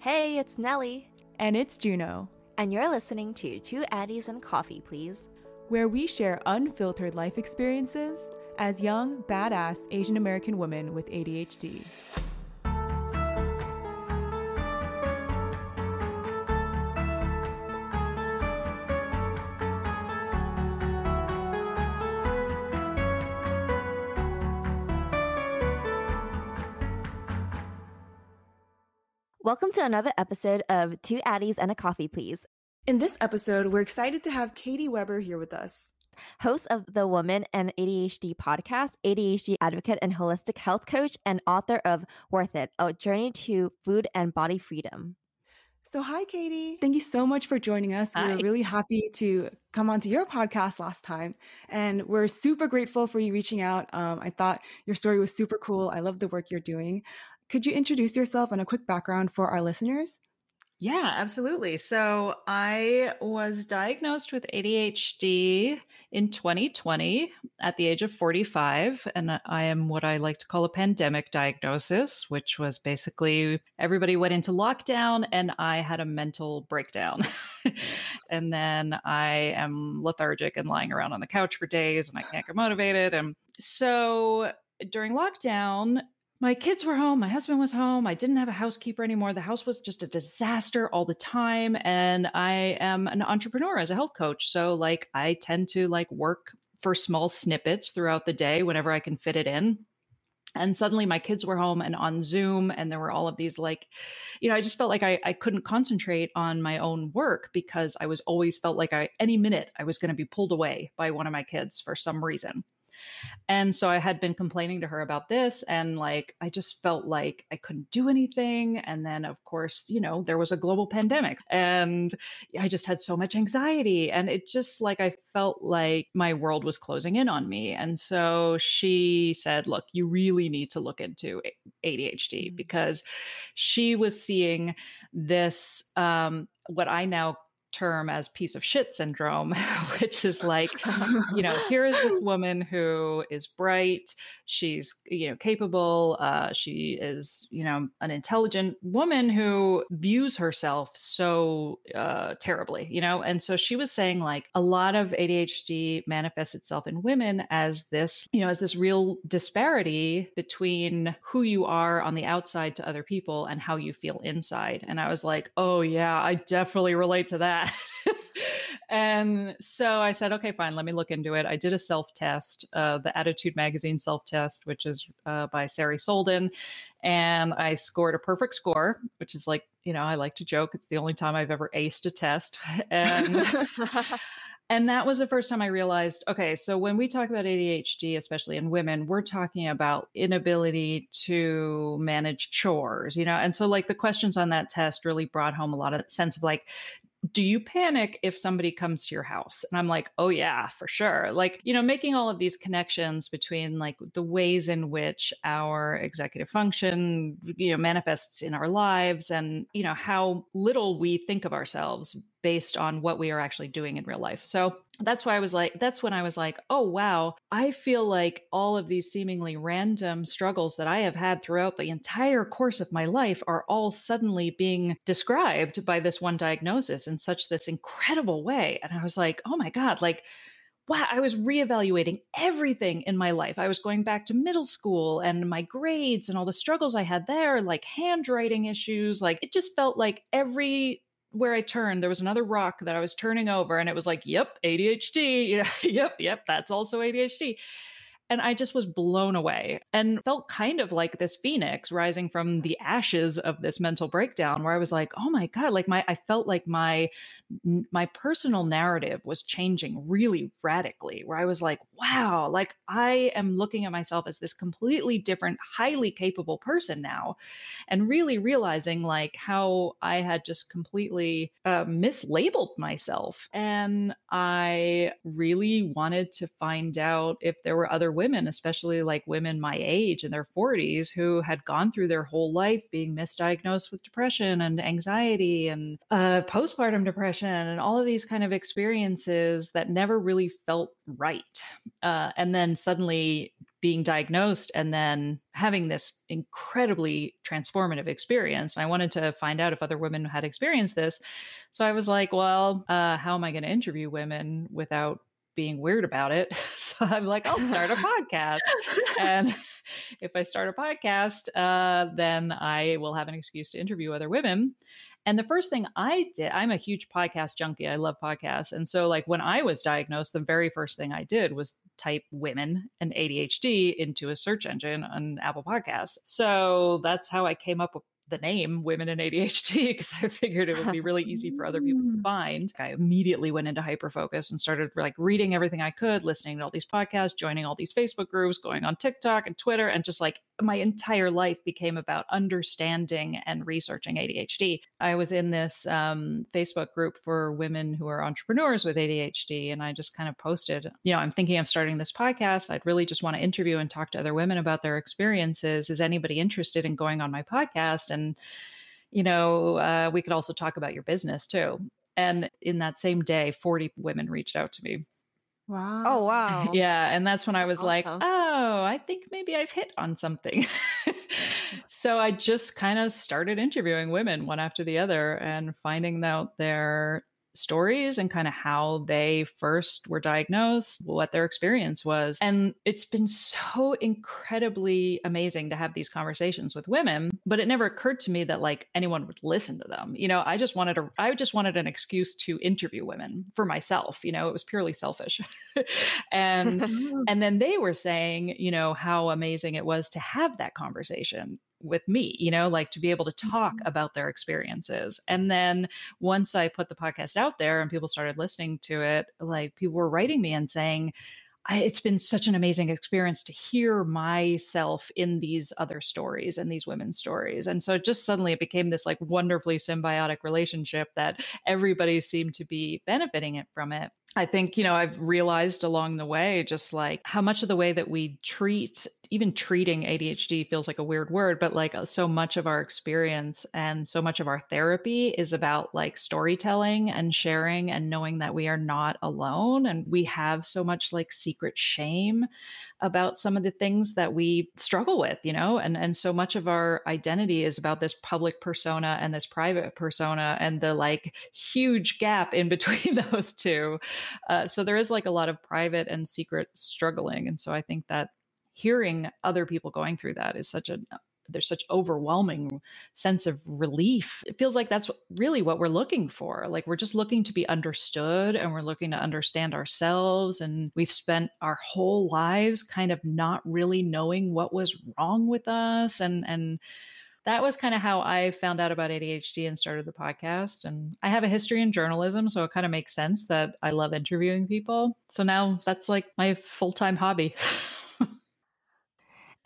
Hey, it's Nellie. And it's Juno. And you're listening to Two Addys and Coffee, Please, where we share unfiltered life experiences as young, badass Asian American women with ADHD. Welcome to another episode of Two Addys and a Coffee, Please. In this episode, we're excited to have Katy Weber here with us. Host of the Woman and ADHD podcast, ADHD advocate and holistic health coach, and author of Worth It, A Journey to Food and Body Freedom. So, hi, Katie. Thank you so much for joining us. Hi. We are really happy to come onto your podcast last time. And we're super grateful for you reaching out. Um, I thought your story was super cool. I love the work you're doing. Could you introduce yourself and a quick background for our listeners? Yeah, absolutely. So I was diagnosed with ADHD in 2020 at the age of 45. And I am what I like to call a pandemic diagnosis, which was basically everybody went into lockdown and I had a mental breakdown. and then I am lethargic and lying around on the couch for days and I can't get motivated. And so during lockdown, my kids were home my husband was home i didn't have a housekeeper anymore the house was just a disaster all the time and i am an entrepreneur as a health coach so like i tend to like work for small snippets throughout the day whenever i can fit it in and suddenly my kids were home and on zoom and there were all of these like you know i just felt like I, I couldn't concentrate on my own work because i was always felt like i any minute i was going to be pulled away by one of my kids for some reason and so I had been complaining to her about this. And like, I just felt like I couldn't do anything. And then, of course, you know, there was a global pandemic and I just had so much anxiety. And it just like, I felt like my world was closing in on me. And so she said, look, you really need to look into ADHD mm-hmm. because she was seeing this, um, what I now term as piece of shit syndrome, which is like, you know, here is this woman who is bright, she's, you know, capable, uh, she is, you know, an intelligent woman who views herself so uh, terribly, you know? And so she was saying like a lot of ADHD manifests itself in women as this, you know, as this real disparity between who you are on the outside to other people and how you feel inside. And I was like, oh yeah, I definitely relate to that that. and so I said, okay, fine, let me look into it. I did a self test, uh, the ADDitude Magazine self test, which is uh, by Sari Solden. And I scored a perfect score, which is like, you know, I like to joke. It's the only time I've ever aced a test. And. And that was the first time I realized okay, so when we talk about ADHD, especially in women, we're talking about inability to manage chores, you know? And so, like, the questions on that test really brought home a lot of sense of like, do you panic if somebody comes to your house? And I'm like, oh, yeah, for sure. Like, you know, making all of these connections between like the ways in which our executive function, you know, manifests in our lives and, you know, how little we think of ourselves based on what we are actually doing in real life. So that's why I was like, that's when I was like, oh, wow, I feel like all of these seemingly random struggles that I have had throughout the entire course of my life are all suddenly being described by this one diagnosis in such this incredible way. And I was like, oh my God, like, wow, I was reevaluating everything in my life. I was going back to middle school and my grades and all the struggles I had there, like handwriting issues. Like it just felt like every where I turned, there was another rock that I was turning over, and it was like, yep, ADHD. yep, yep, that's also ADHD. And I just was blown away and felt kind of like this phoenix rising from the ashes of this mental breakdown where I was like, oh my God, like my, I felt like my, my personal narrative was changing really radically where I was like, wow, like I am looking at myself as this completely different, highly capable person now. And really realizing like how I had just completely uh, mislabeled myself. And I really wanted to find out if there were other women, especially like women my age in their 40s, who had gone through their whole life being misdiagnosed with depression and anxiety and uh, postpartum depression and all of these kind of experiences that never really felt right. Uh, and then suddenly being diagnosed and then having this incredibly transformative experience. And I wanted to find out if other women had experienced this. So I was like, well, uh, how am I going to interview women without being weird about it? So I'm like, I'll start a podcast. and if I start a podcast, uh, then I will have an excuse to interview other women. And the first thing I did, I'm a huge podcast junkie. I love podcasts. And so, like, when I was diagnosed, the very first thing I did was type women and ADHD into a search engine on Apple Podcasts. So that's how I came up with the name Women in ADHD because I figured it would be really easy for other people to mm. find. I immediately went into hyperfocus and started like reading everything I could, listening to all these podcasts, joining all these Facebook groups, going on TikTok and Twitter, and just like my entire life became about understanding and researching ADHD. I was in this um, Facebook group for women who are entrepreneurs with ADHD, and I just kind of posted, you know, I'm thinking of starting this podcast. I'd really just want to interview and talk to other women about their experiences. Is anybody interested in going on my podcast? And you know, uh, we could also talk about your business too. And in that same day, 40 women reached out to me Wow. Oh, wow. Yeah. And that's when I was awesome. like, oh, I think maybe I've hit on something. so I just kind of started interviewing women one after the other and finding out their stories and kind of how they first were diagnosed, what their experience was. And it's been so incredibly amazing to have these conversations with women, but it never occurred to me that like anyone would listen to them. You know, I just wanted a I just wanted an excuse to interview women for myself, you know, it was purely selfish. and and then they were saying, you know, how amazing it was to have that conversation with me, you know, like to be able to talk mm-hmm. about their experiences. And then once I put the podcast out there and people started listening to it, like people were writing me and saying, it's been such an amazing experience to hear myself in these other stories and these women's stories. And so just suddenly it became this like wonderfully symbiotic relationship that everybody seemed to be benefiting it from it. I think, you know, I've realized along the way just like how much of the way that we treat, even treating ADHD feels like a weird word, but like uh, so much of our experience and so much of our therapy is about like storytelling and sharing and knowing that we are not alone. And we have so much like secret shame about some of the things that we struggle with, you know, and, and so much of our identity is about this public persona and this private persona and the like huge gap in between those two. Uh, so there is like a lot of private and secret struggling. And so I think that hearing other people going through that is such a there's such overwhelming sense of relief. It feels like that's really what we're looking for. Like we're just looking to be understood and we're looking to understand ourselves. And we've spent our whole lives kind of not really knowing what was wrong with us and and that was kind of how I found out about ADHD and started the podcast. And I have a history in journalism, so it kind of makes sense that I love interviewing people. So now that's like my full time hobby.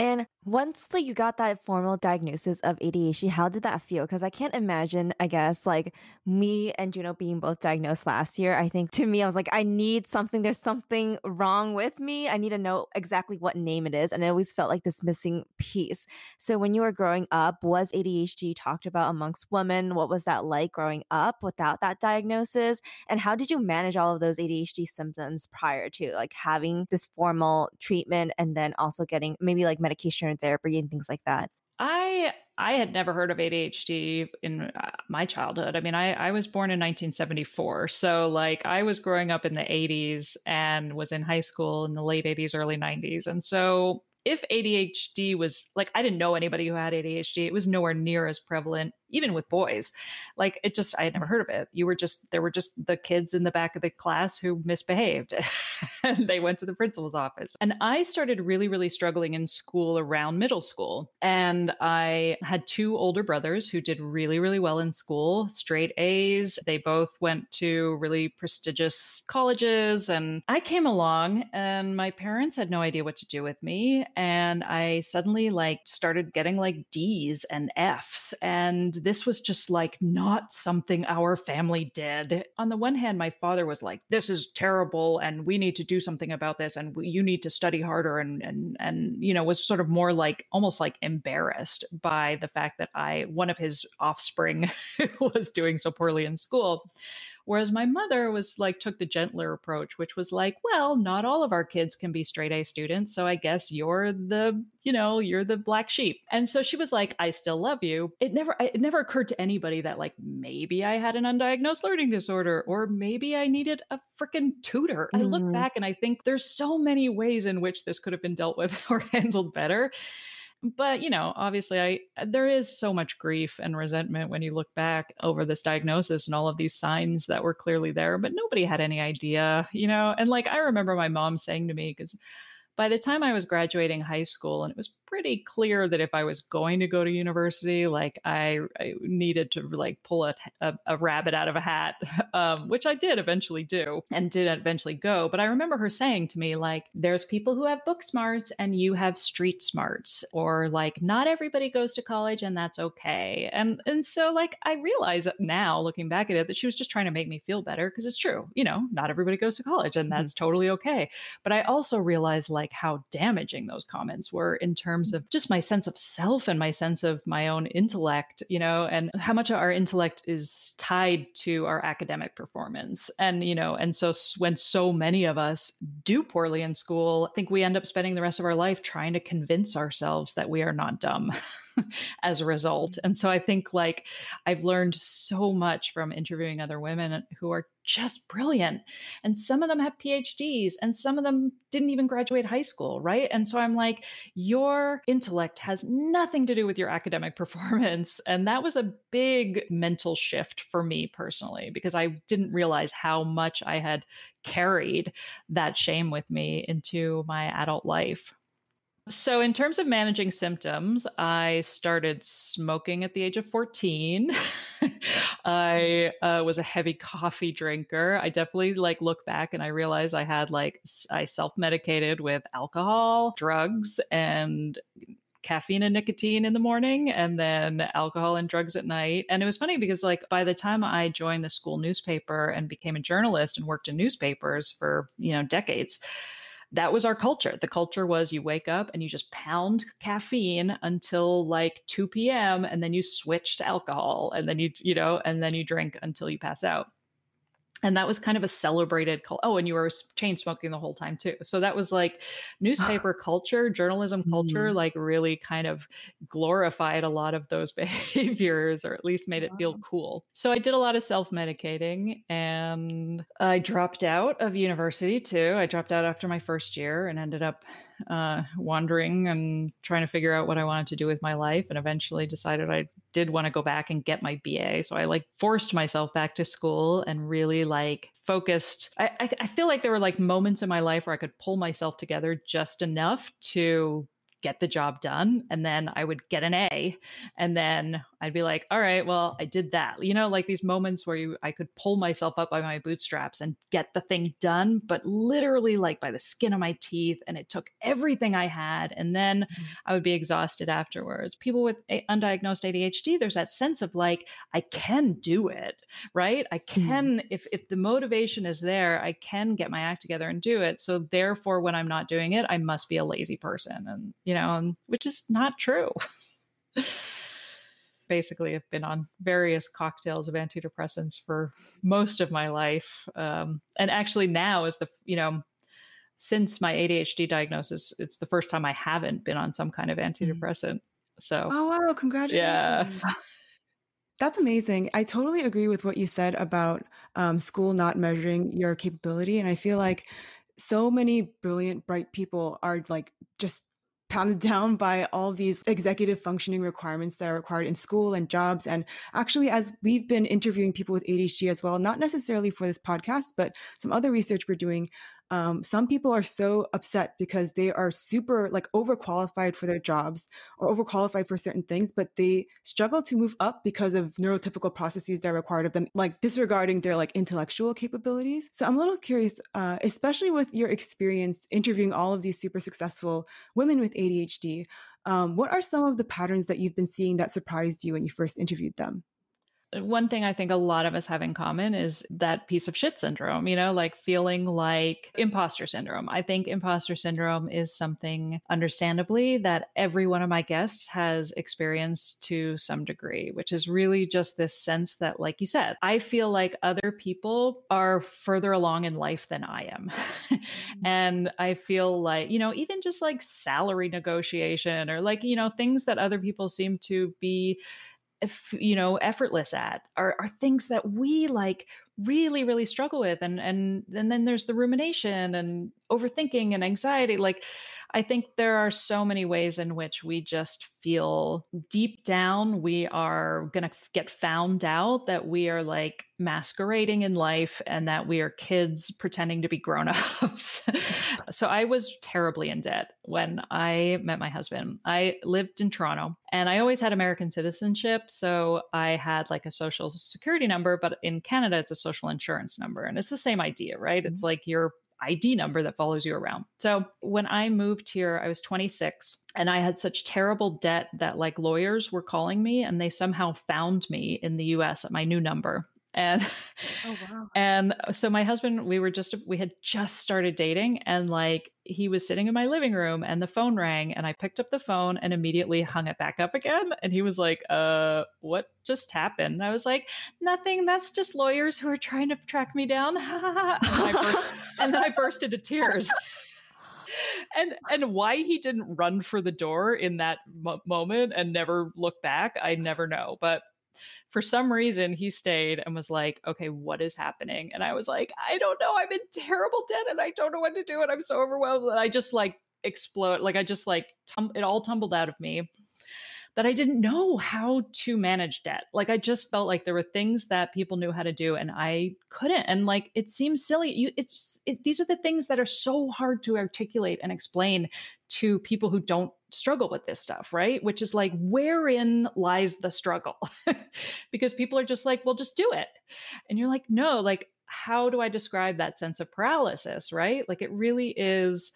and once like you got that formal diagnosis of ADHD, how did that feel? Because I can't imagine, I guess, like me and Juno being both diagnosed last year. I think to me, I was like, I need something. There's something wrong with me. I need to know exactly what name it is. And I always felt like this missing piece. So when you were growing up, was ADHD talked about amongst women? What was that like growing up without that diagnosis? And how did you manage all of those ADHD symptoms prior to like having this formal treatment and then also getting maybe like medication therapy and things like that? I I had never heard of ADHD in uh, my childhood. I mean, I, I was born in 1974. So, like, I was growing up in the 80s and was in high school in the late 80s, early 90s. And so, if ADHD was like, I didn't know anybody who had ADHD, it was nowhere near as prevalent even with boys. Like it just, I had never heard of it. You were just, there were just the kids in the back of the class who misbehaved and they went to the principal's office. And I started really, really struggling in school around middle school. And I had two older brothers who did really, really well in school, straight A's. They both went to really prestigious colleges. And I came along and my parents had no idea what to do with me. And I suddenly like started getting like D's and F's. And this was just like not something our family did. On the one hand, my father was like, "This is terrible, and we need to do something about this, and you need to study harder," and and and you know was sort of more like almost like embarrassed by the fact that I one of his offspring was doing so poorly in school. Whereas my mother was like, took the gentler approach, which was like, well, not all of our kids can be straight A students. So I guess you're the, you know, you're the black sheep. And so she was like, I still love you. It never, it never occurred to anybody that like maybe I had an undiagnosed learning disorder or maybe I needed a freaking tutor. Mm-hmm. I look mm-hmm. back and I think there's so many ways in which this could have been dealt with or handled better but you know obviously i uh, there is so much grief and resentment when you look back over this diagnosis and all of these signs that were clearly there but nobody had any idea you know and like i remember my mom saying to me because by the time I was graduating high school, and it was pretty clear that if I was going to go to university, like I, I needed to like pull a, a, a, rabbit out of a hat, um, which I did eventually do and did eventually go. But I remember her saying to me, like, there's people who have book smarts and you have street smarts, or like, not everybody goes to college and that's okay. And, and so, like, I realize now looking back at it that she was just trying to make me feel better because it's true, you know, not everybody goes to college and mm-hmm. that's mm-hmm. totally okay. But I also realized, like, like how damaging those comments were in terms of just my sense of self and my sense of my own intellect, you know, and how much our intellect is tied to our academic performance. And, you know, and so when so many of us do poorly in school, I think we end up spending the rest of our life trying to convince ourselves that we are not dumb. as a result. Mm-hmm. And so I think like I've learned so much from interviewing other women who are just brilliant. And some of them have PhDs and some of them didn't even graduate high school, right? And so I'm like, your intellect has nothing to do with your academic performance. And that was a big mental shift for me personally, because I didn't realize how much I had carried that shame with me into my adult life. So, in terms of managing symptoms, I started smoking at the age of 14. I uh, was a heavy coffee drinker. I definitely like look back and I realize I had like, I self medicated with alcohol, drugs, and caffeine and nicotine in the morning and then alcohol and drugs at night. And it was funny because like by the time I joined the school newspaper and became a journalist and worked in newspapers for, you know, decades, that was our culture. The culture was you wake up and you just pound caffeine until like 2 p.m. and then you switch to alcohol and then you, you know, and then you drink until you pass out and that was kind of a celebrated cult. Oh, and you were chain smoking the whole time too. So that was like newspaper culture, journalism culture, mm. like really kind of glorified a lot of those behaviors, or at least made it feel cool. So I did a lot of self medicating, and I dropped out of university too. I dropped out after my first year and ended up uh, wandering and trying to figure out what I wanted to do with my life, and eventually decided I did want to go back and get my BA. So I like forced myself back to school and really like focused. I, I, I feel like there were like moments in my life where I could pull myself together just enough to get the job done and then I would get an A and then I'd be like all right well I did that you know like these moments where you I could pull myself up by my bootstraps and get the thing done but literally like by the skin of my teeth and it took everything I had and then mm-hmm. I would be exhausted afterwards people with a- undiagnosed ADHD there's that sense of like I can do it right I mm-hmm. can mm-hmm. if if the motivation is there I can get my act together and do it so therefore when I'm not doing it I must be a lazy person and you you know, which is not true. Basically, I've been on various cocktails of antidepressants for most of my life. Um, and actually, now is the, you know, since my ADHD diagnosis, it's the first time I haven't been on some kind of mm. antidepressant. So, oh, wow, congratulations. Yeah. That's amazing. I totally agree with what you said about um, school not measuring your capability. And I feel like so many brilliant, bright people are like just pounded down by all these executive functioning requirements that are required in school and jobs. And actually, as we've been interviewing people with ADHD as well, not necessarily for this podcast, but some other research we're doing, um, some people are so upset because they are super like overqualified for their jobs or overqualified for certain things, but they struggle to move up because of neurotypical processes that are required of them, like disregarding their like intellectual capabilities. So I'm a little curious, uh, especially with your experience interviewing all of these super successful women with ADHD. Um, what are some of the patterns that you've been seeing that surprised you when you first interviewed them? One thing I think a lot of us have in common is that piece of shit syndrome, you know, like feeling like imposter syndrome. I think imposter syndrome is something understandably that every one of my guests has experienced to some degree, which is really just this sense that, like you said, I feel like other people are further along in life than I am. Mm-hmm. and I feel like, you know, even just like salary negotiation or like, you know, things that other people seem to be you know effortless at are, are things that we like really really struggle with and and and then there's the rumination and overthinking and anxiety like I think there are so many ways in which we just feel deep down we are going to get found out that we are like masquerading in life and that we are kids pretending to be grown-ups. so I was terribly in debt when I met my husband. I lived in Toronto and I always had American citizenship, so I had like a social security number, but in Canada it's a social insurance number and it's the same idea, right? Mm-hmm. It's like you're ID number that follows you around. So when I moved here, I was 26 and I had such terrible debt that like lawyers were calling me and they somehow found me in the US at my new number and oh, wow. and so my husband we were just we had just started dating and like he was sitting in my living room and the phone rang and i picked up the phone and immediately hung it back up again and he was like uh what just happened? And i was like nothing. That's just lawyers who are trying to track me down. And, then burst, and then i burst into tears. And and why he didn't run for the door in that moment and never look back i never know but for some reason he stayed and was like okay what is happening and i was like i don't know i'm in terrible debt and i don't know what to do and i'm so overwhelmed and i just like explode like i just like tum- it all tumbled out of me that I didn't know how to manage debt. Like I just felt like there were things that people knew how to do and I couldn't. And like it seems silly. You it's it, these are the things that are so hard to articulate and explain to people who don't struggle with this stuff, right? Which is like, wherein lies the struggle? because people are just like, well, just do it. And you're like, no, like, how do I describe that sense of paralysis, right? Like, it really is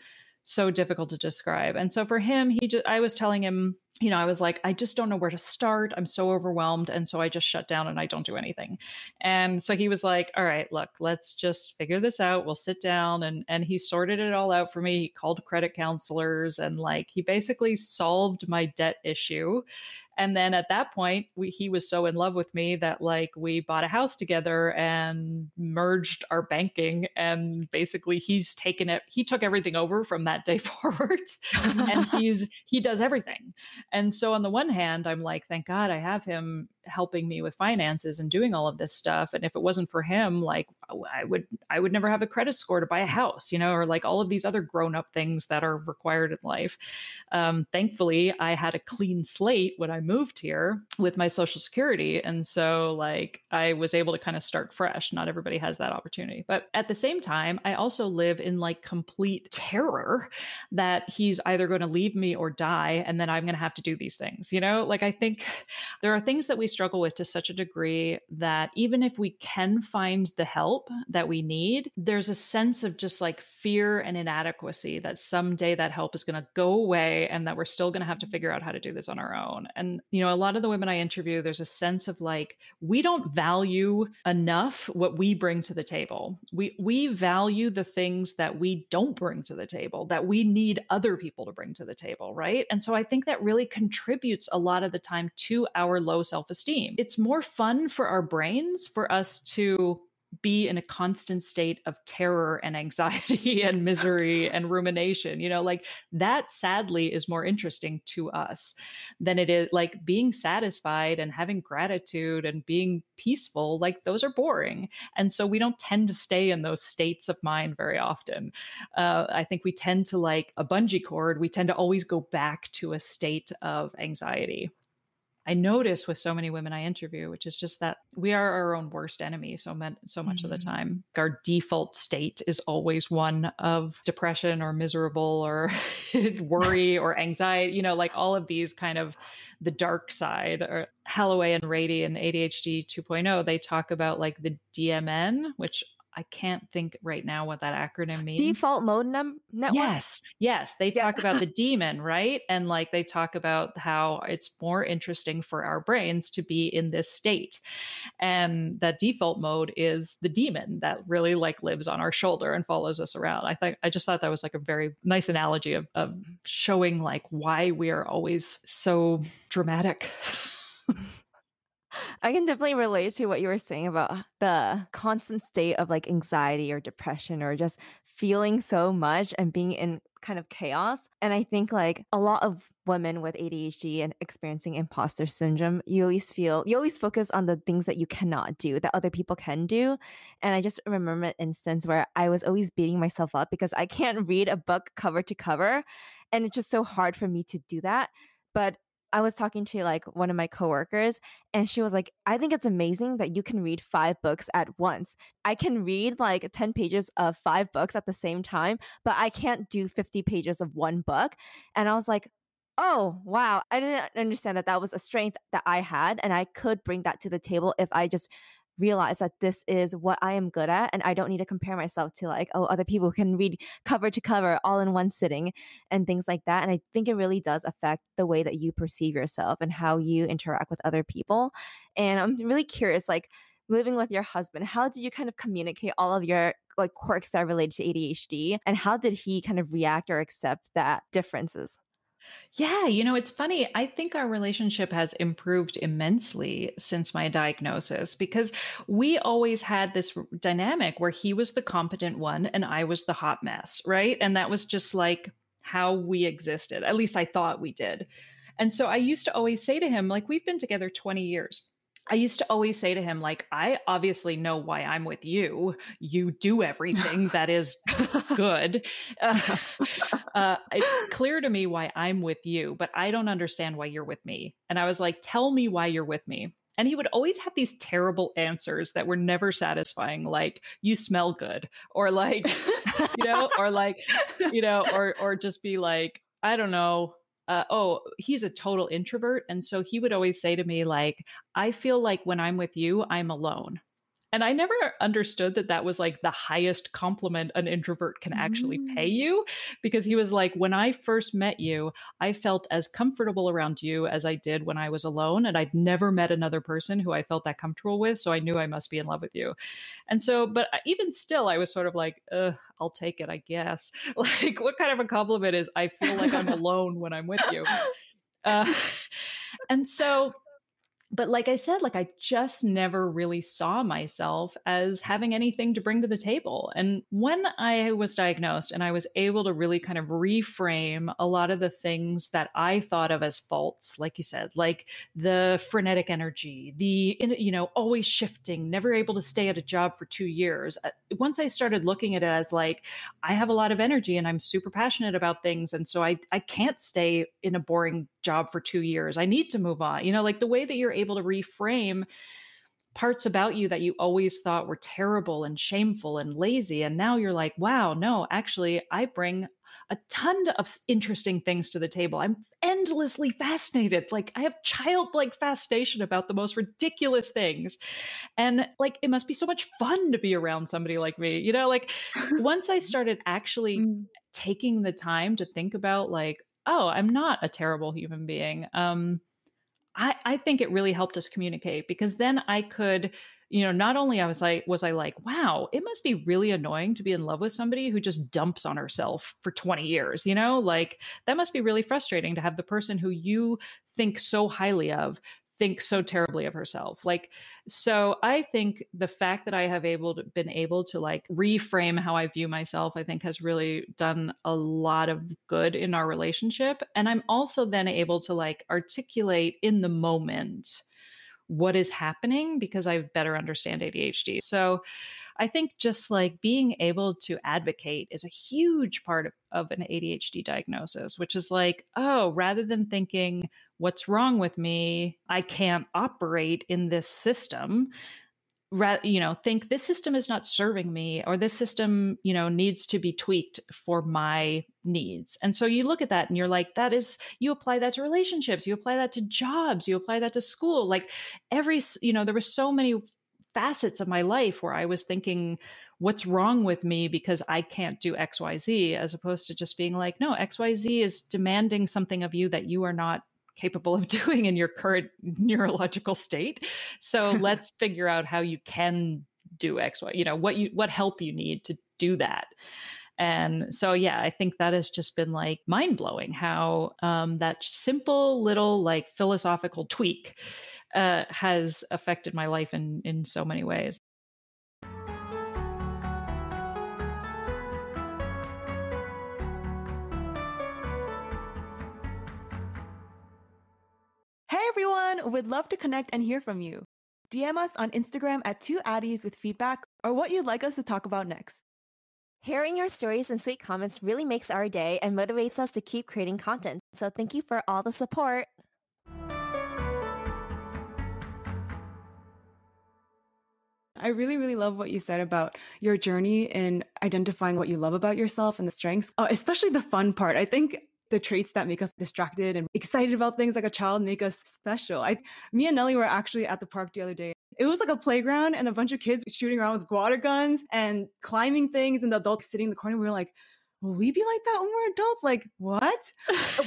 so difficult to describe. And so for him, he just, I was telling him, you know, I was like, I just don't know where to start. I'm so overwhelmed. And so I just shut down and I don't do anything. And so he was like, all right, look, let's just figure this out. We'll sit down. And, and he sorted it all out for me. He called credit counselors and like, he basically solved my debt issue. And then at that point, we, he was so in love with me that like we bought a house together and merged our banking. And basically, he's taken it, he took everything over from that day forward. and he's, he does everything. And so on the one hand, I'm like, thank God I have him helping me with finances and doing all of this stuff and if it wasn't for him like i would i would never have a credit score to buy a house you know or like all of these other grown up things that are required in life. Um, thankfully i had a clean slate when i moved here with my social security and so like i was able to kind of start fresh. Not everybody has that opportunity. But at the same time i also live in like complete terror that he's either going to leave me or die and then i'm going to have to do these things you know? Like i think there are things that we struggle with to such a degree that even if we can find the help that we need, there's a sense of just like fear and inadequacy that someday that help is going to go away and that we're still going to have to mm-hmm. figure out how to do this on our own. And, you know, a lot of the women I interview, there's a sense of like, we don't value enough what we bring to the table. We, we value the things that we don't bring to the table, that we need other people to bring to the table. Right. And so I think that really contributes a lot of the time to our low self esteem esteem. It's more fun for our brains for us to be in a constant state of terror and anxiety and misery and rumination. You know, like that sadly is more interesting to us than it is like being satisfied and having gratitude and being peaceful. Like those are boring. And so we don't tend to stay in those states of mind very often. Uh, I think we tend to like a bungee cord, we tend to always go back to a state of anxiety. I notice with so many women I interview, which is just that we are our own worst enemy so, so much mm-hmm. of the mm-hmm. time. Our default state is always one of depression or miserable or worry or anxiety, you know, like all of these kind of the dark side or Hallowell and Ratey and ADHD 2.0, they talk about like the DMN, which I can't think right now what that acronym means. Default mode num- network. Yes, yes. They Yeah. talk about the demon, right? And like they talk about how it's more interesting for our brains to be in this state. And that default mode is the demon that really like lives on our shoulder and follows us around. I think I just thought that was like a very nice analogy of, of showing like why we are always so dramatic. I can definitely relate to what you were saying about the constant state of like anxiety or depression or just feeling so much and being in kind of chaos. And I think like a lot of women with ADHD and experiencing imposter syndrome, you always feel, you always focus on the things that you cannot do that other people can do. And I just remember an instance where I was always beating myself up because I can't read a book cover to cover. And it's just so hard for me to do that. But I was talking to like one of my coworkers and she was like, I think it's amazing that you can read five books at once. I can read like 10 pages of five books at the same time, but I can't do 50 pages of one book. And I was like, oh, wow. I didn't understand that that was a strength that I had. And I could bring that to the table if I just realize that this is what I am good at and I don't need to compare myself to like oh other people can read cover to cover all in one sitting and things like that and I think it really does affect the way that you perceive yourself and how you interact with other people and I'm really curious like living with your husband how did you kind of communicate all of your like quirks that are related to ADHD and how did he kind of react or accept that differences Yeah, you know, it's funny. I think our relationship has improved immensely since my diagnosis because we always had this r- dynamic where he was the competent one and I was the hot mess, right? And that was just like how we existed. At least I thought we did. And so I used to always say to him, like, we've been together 20 years. I used to always say to him, like, I obviously know why I'm with you. You do everything that is good. Uh, uh, it's clear to me why I'm with you, but I don't understand why you're with me. And I was like, tell me why you're with me. And he would always have these terrible answers that were never satisfying, like, you smell good, or like, you know, or like, you know, or or just be like, I don't know. Uh, oh, he's a total introvert. And so he would always say to me, like, I feel like when I'm with you, I'm alone. And I never understood that that was like the highest compliment an introvert can actually pay Mm. you because he was like, when I first met you, I felt as comfortable around you as I did when I was alone. And I'd never met another person who I felt that comfortable with. So I knew I must be in love with you. And so, but even still, I was sort of like, Ugh, I'll take it, I guess. Like, what kind of a compliment is I feel like I'm alone when I'm with you? Uh, and so, but like I said, like I just never really saw myself as having anything to bring to the table. And when I was diagnosed and I was able to really kind of reframe a lot of the things that I thought of as faults, like you said, like the frenetic energy, the, you know, always shifting, never able to stay at a job for two years. uh, Once I started looking at it as like, I have a lot of energy and I'm super passionate about things. And so I, I can't stay in a boring job for two years. I need to move on. You know, like the way that you're able to reframe parts about you that you always thought were terrible and shameful and lazy. And now you're like, wow, no, actually, I bring a ton of interesting things to the table. I'm endlessly fascinated. Like, I have childlike fascination about the most ridiculous things. And like, it must be so much fun to be around somebody like me. You know, like, once I started actually Mm. taking the time to think about like oh i'm not a terrible human being um i i think it really helped us communicate because then i could you know not only i was like was i like wow it must be really annoying to be in love with somebody who just dumps on herself for 20 years you know? Like that must be really frustrating to have the person who you think so highly of think so terribly of herself like so i think the fact that i have able to, been able to like reframe how i view myself i think has really done a lot of good in our relationship and i'm also then able to like articulate in the moment what is happening because i better understand adhd so I think just like being able to advocate is a huge part of, of an ADHD diagnosis, which is like, oh, rather than thinking, what's wrong with me? I can't operate in this system. You know, think this system is not serving me, or this system, you know, needs to be tweaked for my needs. And so you look at that and you're like, that is, you apply that to relationships, you apply that to jobs, you apply that to school. Like every, you know, there were so many facets of my life where I was thinking, what's wrong with me because I can't do XYZ, as opposed to just being like, no, XYZ is demanding something of you that you are not capable of doing in your current neurological state. So let's figure out how you can do X, Y, you know, what you what help you need to do that. And so, yeah, I think that has just been like mind blowing how um, that simple little like philosophical tweak uh, has affected my life in in so many ways. Everyone, we'd love to connect and hear from you. DM us on Instagram at twoaddys with feedback or what you'd like us to talk about next. Hearing your stories and sweet comments really makes our day and motivates us to keep creating content. So thank you for all the support. I really, really love what you said about your journey in identifying what you love about yourself and the strengths, uh, especially the fun part. I think the traits that make us distracted and excited about things like a child make us special. I, me and Nellie were actually at the park the other day. It was like a playground and a bunch of kids shooting around with water guns and climbing things, and the adults sitting in the corner. We were like, will we be like that when we're adults? Like, what?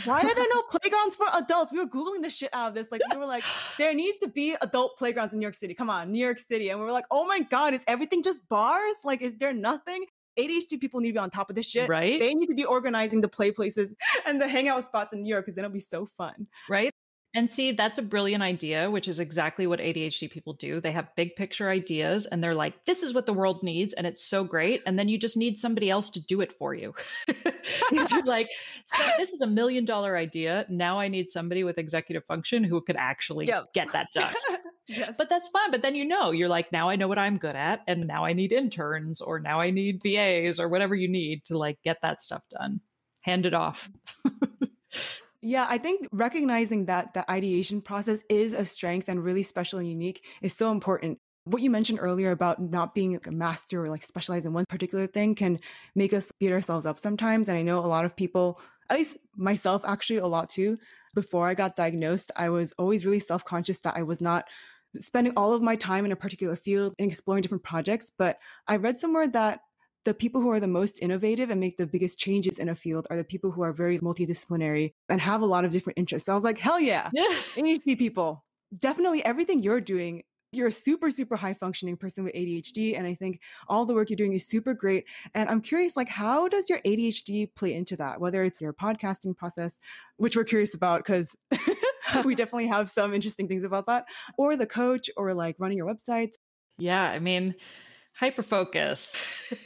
Why are there no playgrounds for adults? We were Googling the shit out of this. Like, we were like, there needs to be adult playgrounds in New York City. Come on, New York City. And we were like, oh my God, is everything just bars? Like, is there nothing? ADHD people need to be on top of this shit. Right. They need to be organizing the play places and the hangout spots in New York because then it'll be so fun. Right. And see, that's a brilliant idea, which is exactly what ADHD people do. They have big picture ideas and they're like, this is what the world needs. And it's so great. And then you just need somebody else to do it for you. you're like, so this is a million dollar idea. Now I need somebody with executive function who could actually yep. get that done. Yes. But that's fine. But then you know, you're like, now I know what I'm good at. And now I need interns or now I need VAs or whatever you need to like get that stuff done. Hand it off. Yeah, I think recognizing that the ideation process is a strength and really special and unique is so important. What you mentioned earlier about not being like a master or like specialized in one particular thing can make us beat ourselves up sometimes. And I know a lot of people, at least myself actually a lot too, before I got diagnosed, I was always really self conscious that I was not spending all of my time in a particular field and exploring different projects. But I read somewhere that the people who are the most innovative and make the biggest changes in a field are the people who are very multidisciplinary and have a lot of different interests. So I was like, hell yeah, yeah. ADHD people. Definitely everything you're doing, you're a super, super high functioning person with ADHD. And I think all the work you're doing is super great. And I'm curious, like, how does your ADHD play into that? Whether it's your podcasting process, which we're curious about because we definitely have some interesting things about that, or the coach, or like running your websites. Yeah. I mean, hyper focus.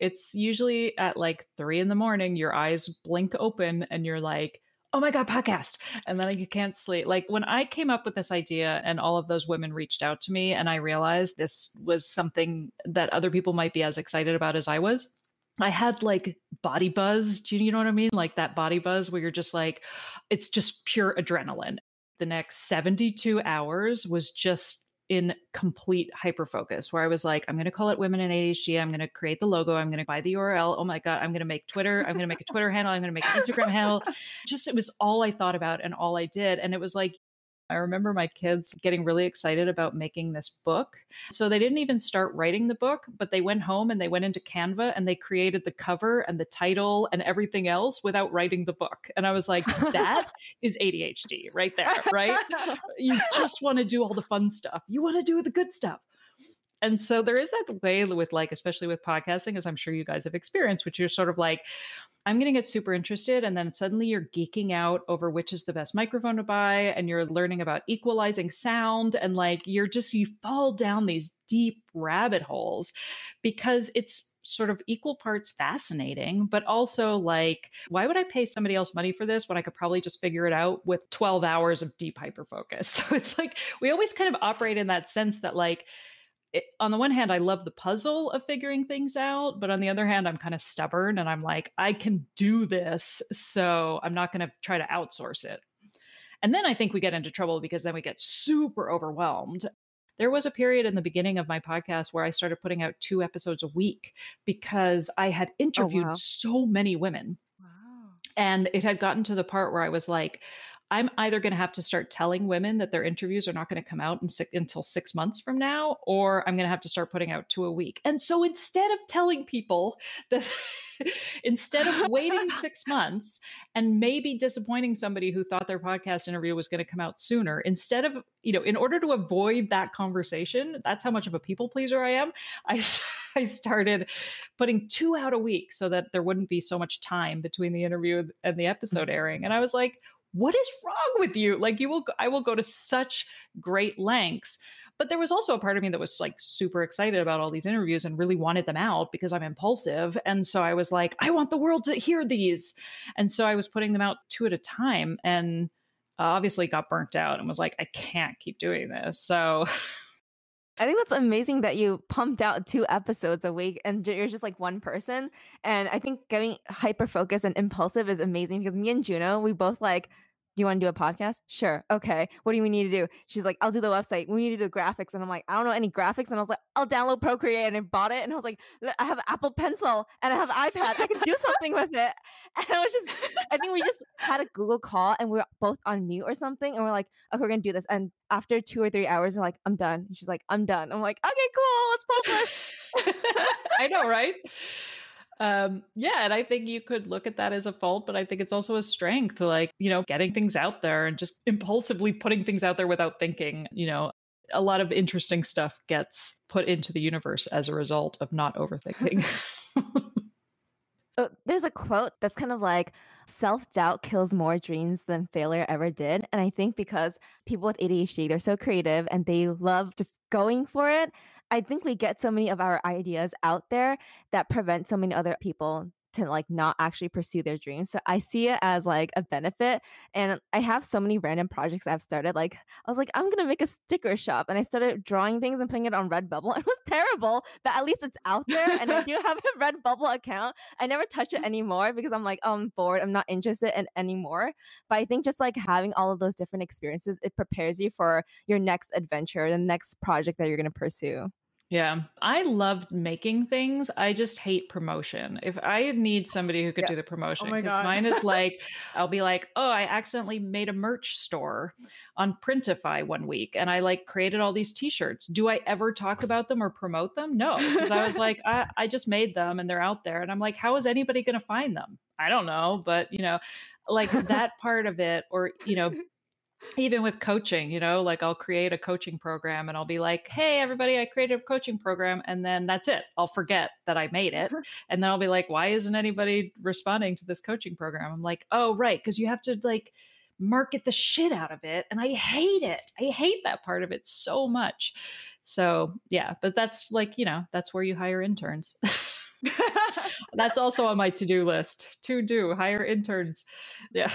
it's usually at like three in the morning, your eyes blink open and you're like, oh my God, podcast. And then you can't sleep. Like when I came up with this idea and all of those women reached out to me and I realized this was something that other people might be as excited about as I was. I had like body buzz. Do you know what I mean? Like that body buzz where you're just like, it's just pure adrenaline. The next 72 hours was just in complete hyper focus where I was like, I'm going to call it Women in ADHD. I'm going to create the logo. I'm going to buy the URL. Oh my God. I'm going to make Twitter. I'm going to make a Twitter handle. I'm going to make an Instagram handle. Just, it was all I thought about and all I did. And it was like, I remember my kids getting really excited about making this book. So they didn't even start writing the book, but they went home and they went into Canva and they created the cover and the title and everything else without writing the book. And I was like, that is ADHD right there, right? you just want to do all the fun stuff. You want to do the good stuff. And so there is that way with like, especially with podcasting, as I'm sure you guys have experienced, which you're sort of like, I'm going to get super interested. And then suddenly you're geeking out over which is the best microphone to buy. And you're learning about equalizing sound. And like you're just, you fall down these deep rabbit holes because it's sort of equal parts fascinating, but also like, why would I pay somebody else money for this when I could probably just figure it out with 12 hours of deep hyper focus? So it's like, we always kind of operate in that sense that like, it, on the one hand, I love the puzzle of figuring things out, but on the other hand, I'm kind of stubborn and I'm like, I can do this. So I'm not going to try to outsource it. And then I think we get into trouble because then we get super overwhelmed. There was a period in the beginning of my podcast where I started putting out two episodes a week because I had oh, interviewed oh, wow. so many women. Wow. And it had gotten to the part where I was like, I'm either going to have to start telling women that their interviews are not going to come out in six, until six months from now, or I'm going to have to start putting out two a week. And so instead of telling people that, instead of waiting six months and maybe disappointing somebody who thought their podcast interview was going to come out sooner, instead of, you know, in order to avoid that conversation, that's how much of a people pleaser I am. I, I started putting two out a week so that there wouldn't be so much time between the interview and the episode mm-hmm. airing. And I was like, what is wrong with you? Like you will, I will go to such great lengths. But there was also a part of me that was like super excited about all these interviews and really wanted them out because I'm impulsive. And so I was like, I want the world to hear these. And so I was putting them out two at a time and uh, obviously got burnt out and was like, I can't keep doing this. So I think that's amazing that you pumped out two episodes a week and you're just like one person. And I think getting hyper focused and impulsive is amazing because me and Juno, we both like do you want to do a podcast? Sure. Okay. What do we need to do? She's like, I'll do the website. We need to do graphics. And I'm like, I don't know any graphics. And I was like, I'll download Procreate and I bought it. And I was like, I have Apple Pencil and I have iPad. I can do something with it. And I was just, I think we just had a Google call and we were both on mute or something. And we're like, okay, we're going to do this. And after two or three hours, we're like, I'm done. And she's like, I'm done. I'm like, okay, cool. Let's publish. I know, right? Um, yeah, and I think you could look at that as a fault, but I think it's also a strength, like, you know, getting things out there and just impulsively putting things out there without thinking, you know, a lot of interesting stuff gets put into the universe as a result of not overthinking. oh, there's a quote that's kind of like self doubt kills more dreams than failure ever did. And I think because people with ADHD, they're so creative and they love just going for it. I think we get so many of our ideas out there that prevent so many other people to like not actually pursue their dreams. So I see it as like a benefit. And I have so many random projects I've started. Like I was like, I'm gonna make a sticker shop. And I started drawing things and putting it on Redbubble. It was terrible, but at least it's out there. And I do have a Redbubble account. I never touch it mm. anymore because I'm like, oh, I'm bored. I'm not interested in anymore. But I think just like having all of those different experiences, it prepares you for your next adventure, the next project that you're gonna pursue. Yeah, I loved making things. I just hate promotion. If I need somebody who could yeah. do the oh promotion, because oh mine is like, I'll be like, oh, I accidentally made a merch store on Printify one week and I like created all these t shirts. Do I ever talk about them or promote them? No, because I was like, I, I just made them and they're out there. And I'm like, how is anybody going to find them? I don't know. But, you know, like that part of it, or, you know, even with coaching, you know, like I'll create a coaching program and I'll be like, hey, everybody, I created a coaching program. And then that's it. I'll forget that I made it. And then I'll be like, why isn't anybody responding to this coaching program? I'm like, oh, right. Cause you have to like market the shit out of it. And I hate it. I hate that part of it so much. So yeah, but that's like, you know, that's where you hire interns. that's also on my to do list to do hire interns. Yeah.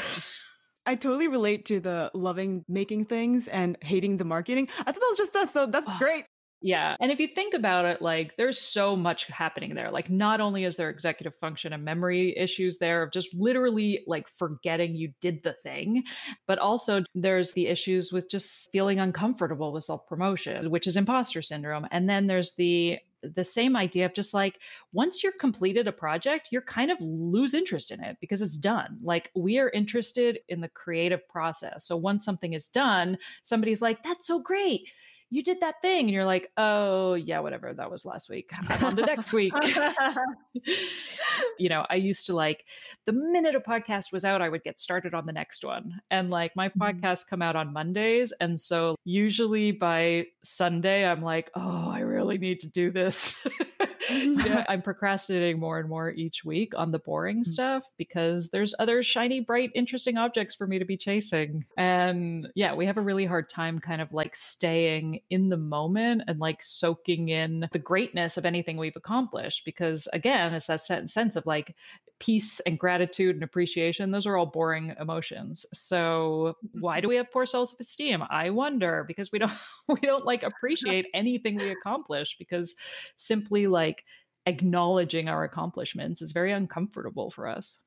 I totally relate to the loving making things and hating the marketing. I thought that was just us, so that's oh, great. Yeah. And if you think about it, like there's so much happening there. Like, not only is there executive function and memory issues there of just literally like forgetting you did the thing, but also there's the issues with just feeling uncomfortable with self promotion, which is imposter syndrome. And then there's the the same idea of just like once you're completed a project, you're kind of lose interest in it because it's done. Like we are interested in the creative process. So once something is done, somebody's like, that's so great you did that thing and you're like oh yeah whatever that was last week i'm on the next week you know i used to like the minute a podcast was out i would get started on the next one and like my mm-hmm. podcasts come out on mondays and so usually by sunday i'm like oh i really need to do this yeah, I'm procrastinating more and more each week on the boring mm-hmm. stuff because there's other shiny, bright, interesting objects for me to be chasing. And yeah, we have a really hard time kind of like staying in the moment and like soaking in the greatness of anything we've accomplished because again, it's that sense of like peace and gratitude and appreciation. Those are all boring emotions. So why mm-hmm. do we have poor self-esteem? I wonder because we don't we don't like appreciate anything we accomplish because simply like acknowledging our accomplishments is very uncomfortable for us.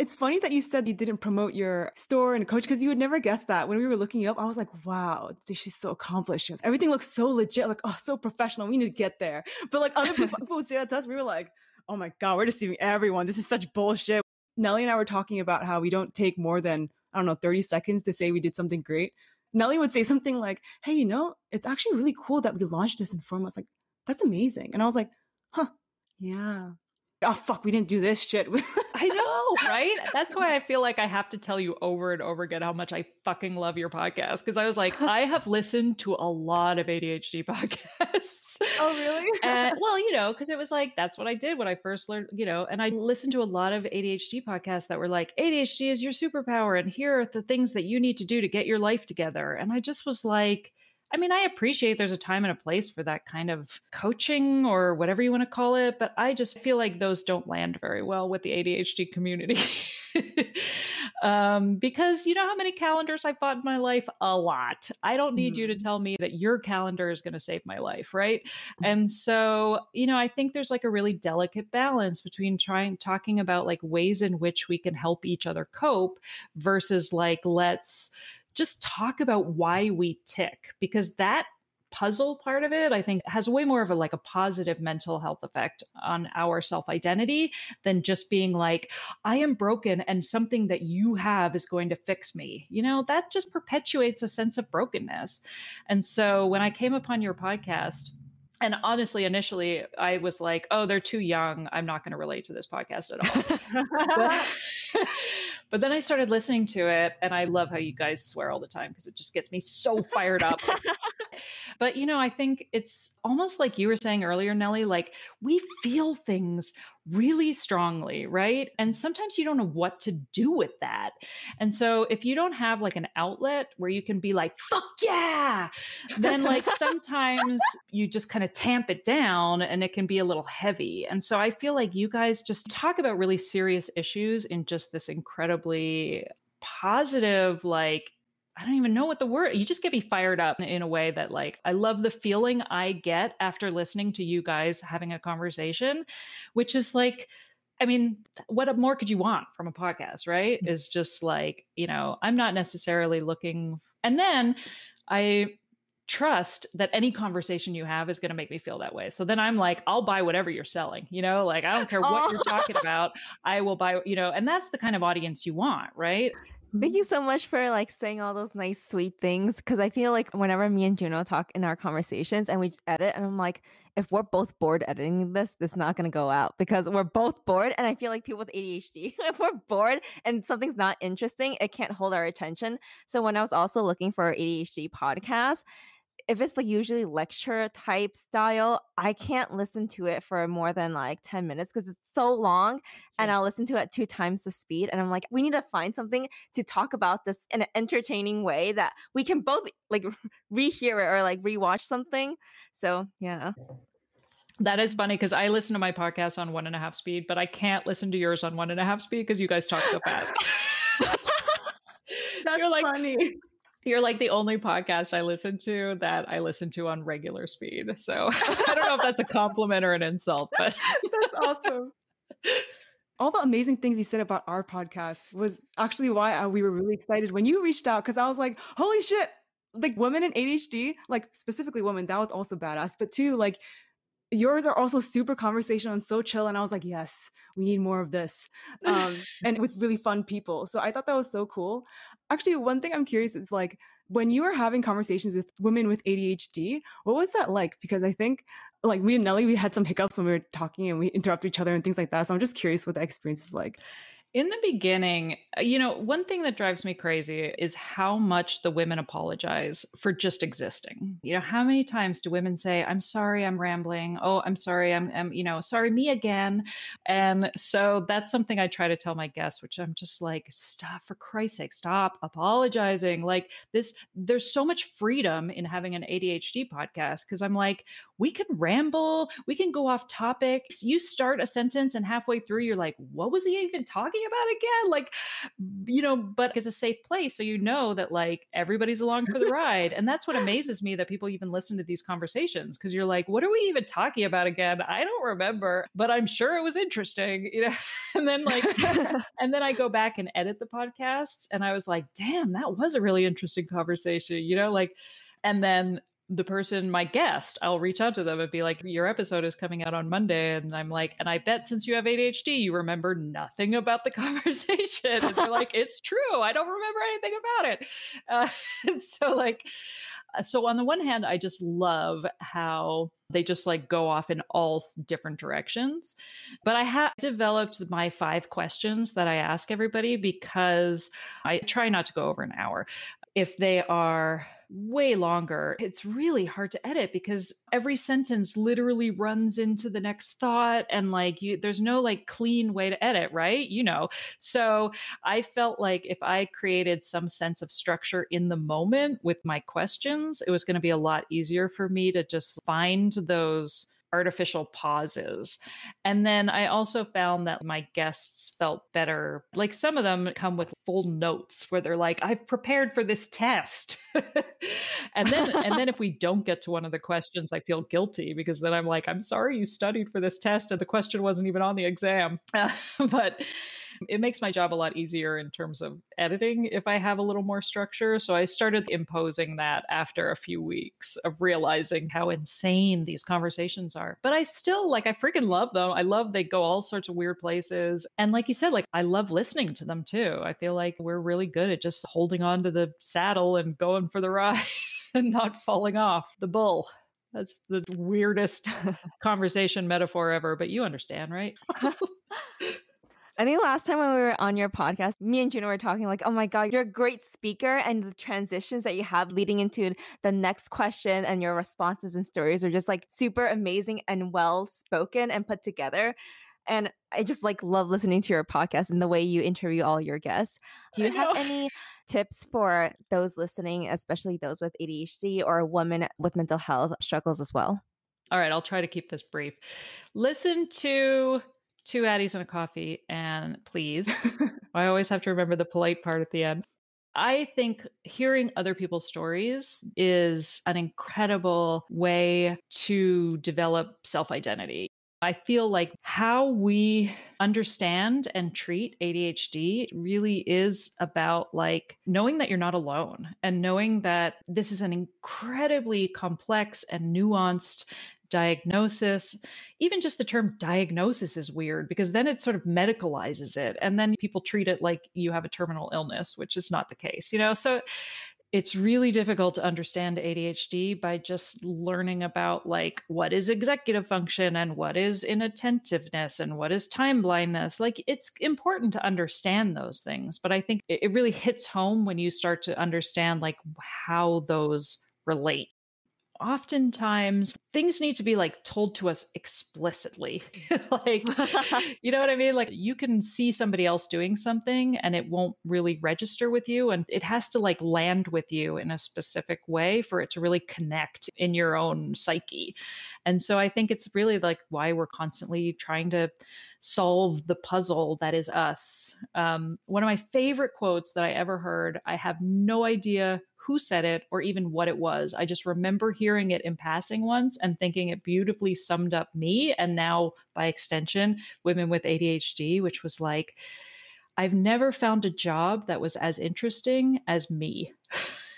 It's funny that you said you didn't promote your store and coach because you would never guess that. When we were looking you up, I was like, wow, she's so accomplished. Everything looks so legit, like, oh, so professional. We need to get there. But like other people would say that to us, we were like, oh my God, we're deceiving everyone. This is such bullshit. Nellie and I were talking about how we don't take more than I don't know, 30 seconds to say we did something great, Nelly would say something like, Hey, you know, it's actually really cool that we launched this in four months. Like, that's amazing. And I was like, Huh, yeah. Oh, fuck, we didn't do this shit. I know, right? That's why I feel like I have to tell you over and over again how much I fucking love your podcast. Because I was like, I have listened to a lot of ADHD podcasts. Oh, really? and well, you know, because it was like, that's what I did when I first learned, you know, and I listened to a lot of ADHD podcasts that were like, ADHD is your superpower. And here are the things that you need to do to get your life together. And I just was like, I mean, I appreciate there's a time and a place for that kind of coaching or whatever you want to call it, but I just feel like those don't land very well with the ADHD community. um, because you know how many calendars I've bought in my life? A lot. I don't need mm. you to mm-hmm. tell me that your calendar is going to save my life, right? Mm. And so, you know, I think there's like a really delicate balance between trying talking about like ways in which we can help each other cope versus like let's just talk about why we tick because that puzzle part of it i think has way more of a like a positive mental health effect on our self identity than just being like i am broken and something that you have is going to fix me. You know that just perpetuates a sense of brokenness. And so when i came upon your podcast and honestly initially i was like oh they're too young. I'm not going to relate to this podcast at all. But, but, then i started listening to it and i love how you guys swear all the time because it just gets me so fired up. But you know i think it's almost like you were saying earlier nelly like we feel things really strongly, right? And sometimes you don't know what to do with that. And so if you don't have like an outlet where you can be like, fuck yeah, then like sometimes you just kind of tamp it down and it can be a little heavy. And so I feel like you guys just talk about really serious issues in just this incredibly positive, like I don't even know what the word. You just get me fired up in a way that like I love the feeling I get after listening to you guys having a conversation, which is like I mean, what more could you want from a podcast, right? Mm-hmm. Is just like, you know, I'm not necessarily looking and then I trust that any conversation you have is going to make me feel that way. So then I'm like, I'll buy whatever you're selling, you know, like I don't care what oh. you're talking about. I will buy, you know, and that's the kind of audience you want, right? Thank you so much for like saying all those nice, sweet things. Cause I feel like whenever me and Juno talk in our conversations and we edit, and I'm like, if we're both bored editing this, this is not going to go out because we're both bored. And I feel like people with ADHD, if we're bored and something's not interesting, it can't hold our attention. So when I was also looking for ADHD podcast, if it's like usually lecture type style, I uh-huh. can't listen to it for more than like 10 minutes because it's so long and I'll listen to it two times the speed. And I'm like, we need to find something to talk about this in an entertaining way that we can both like rehear it or like rewatch something. So, yeah. That is funny because I listen to my podcast on one and a half speed, but I can't listen to yours on one and a half speed because you guys talk so fast. That's You're like, funny. You're like the only podcast I listen to that I listen to on regular speed. So I don't know if that's a compliment or an insult, but that's awesome. All the amazing things you said about our podcast was actually why we were really excited when you reached out because I was like, holy shit, like women in ADHD, like specifically women, that was also badass. But two, like yours are also super conversational and so chill. And I was like, yes, we need more of this. Um, and with really fun people. So I thought that was so cool. Actually, one thing I'm curious is like when you were having conversations with women with ADHD, what was that like? Because I think like me and Nelly, we had some hiccups when we were talking and we interrupted each other and things like that. So I'm just curious what the experience is like. In the beginning, uh, you know, one thing that drives me crazy is how much the women apologize for just existing. You know, how many times do women say, "I'm sorry, I'm rambling. Oh, I'm sorry, I'm, I'm you know, sorry, me again." And so that's something I try to tell my guests, which I'm just like, "Stop for Christ's sake, stop apologizing." Like this there's so much freedom in having an ADHD podcast because I'm like, we can ramble, we can go off topic. You start a sentence and halfway through you're like, "What was he even talking about again? Like, you know, but it's a safe place. So you know that like everybody's along for the ride. And that's what amazes me that people even listen to these conversations because you're like, what are we even talking about again? I don't remember, but I'm sure it was interesting, you know? and then like, and then I go back and edit the podcasts and I was like, damn, that was a really interesting conversation, you know? Like, and then the person, my guest, I'll reach out to them and be like, Your episode is coming out on Monday. And I'm like, And I bet since you have ADHD, you remember nothing about the conversation. And they're like, It's true. I don't remember anything about it. Uh, so, like, uh, so on the one hand, I just love how they just like go off in all different directions. But I have developed my five questions that I ask everybody because I try not to go over an hour. If they are way longer. It's really hard to edit because every sentence literally runs into the next thought and like you there's no like clean way to edit, right? You know. So I felt like if I created some sense of structure in the moment with my questions, it was going to be a lot easier for me to just find those artificial pauses. And then I also found that my guests felt better. Like some of them come with full notes where they're like, I've prepared for this test. and then and then if we don't get to one of the questions, I feel guilty because then I'm like, I'm sorry you studied for this test and the question wasn't even on the exam. But it makes my job a lot easier in terms of editing if I have a little more structure. So I started imposing that after a few weeks of realizing how insane these conversations are. But I still like, I freaking love them. I love they go all sorts of weird places. And like you said, like I love listening to them too. I feel like we're really good at just holding on to the saddle and going for the ride and not falling off the bull. That's the weirdest conversation metaphor ever, but you understand, right? I think last time when we were on your podcast, me and Juno were talking like, oh my God, you're a great speaker. And the transitions that you have leading into the next question and your responses and stories are just like super amazing and well spoken and put together. And I just like love listening to your podcast and the way you interview all your guests. Do you have any tips for those listening, especially those with ADHD or women with mental health struggles as well? All right, I'll try to keep this brief. Listen to two Addys and a coffee, and please. I always have to remember the polite part at the end. I think hearing other people's stories is an incredible way to develop self identity. I feel like how we understand and treat ADHD really is about like knowing that you're not alone and knowing that this is an incredibly complex and nuanced diagnosis. Even just the term diagnosis is weird because then it sort of medicalizes it. And then people treat it like you have a terminal illness, which is not the case, you know? So it's really difficult to understand ADHD by just learning about like what is executive function and what is inattentiveness and what is time blindness. Like it's important to understand those things, but I think it really hits home when you start to understand like how those relate oftentimes things need to be like told to us explicitly. like, you know what I mean? Like, you can see somebody else doing something and it won't really register with you. And it has to like land with you in a specific way for it to really connect in your own psyche. And so I think it's really like why we're constantly trying to solve the puzzle that is us. Um, one of my favorite quotes that I ever heard, I have no idea who said it or even what it was. I just remember hearing it in passing once and thinking it beautifully summed up me and now, by extension, women with ADHD, which was like, I've never found a job that was as interesting as me.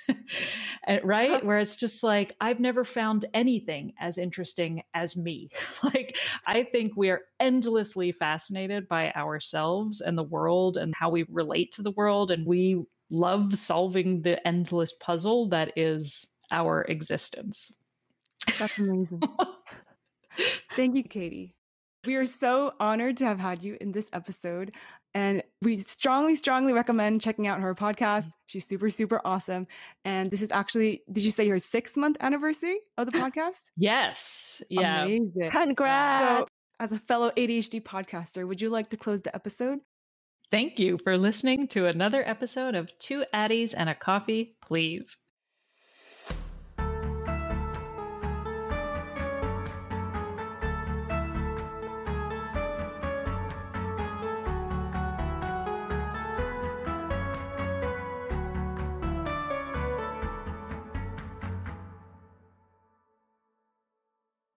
right? Where it's just like, I've never found anything as interesting as me. like, I think we are endlessly fascinated by ourselves and the world and how we relate to the world. And we love solving the endless puzzle that is our existence. That's amazing. Thank you, Katy. We are so honored to have had you in this episode. And we strongly, strongly recommend checking out her podcast. Mm-hmm. She's super, super awesome. And this is actually, did you say your six month anniversary of the podcast? yes. Yeah. Amazing. Congrats. So, as a fellow ADHD podcaster, would you like to close the episode? Thank you for listening to another episode of Two Addys and a Coffee, Please.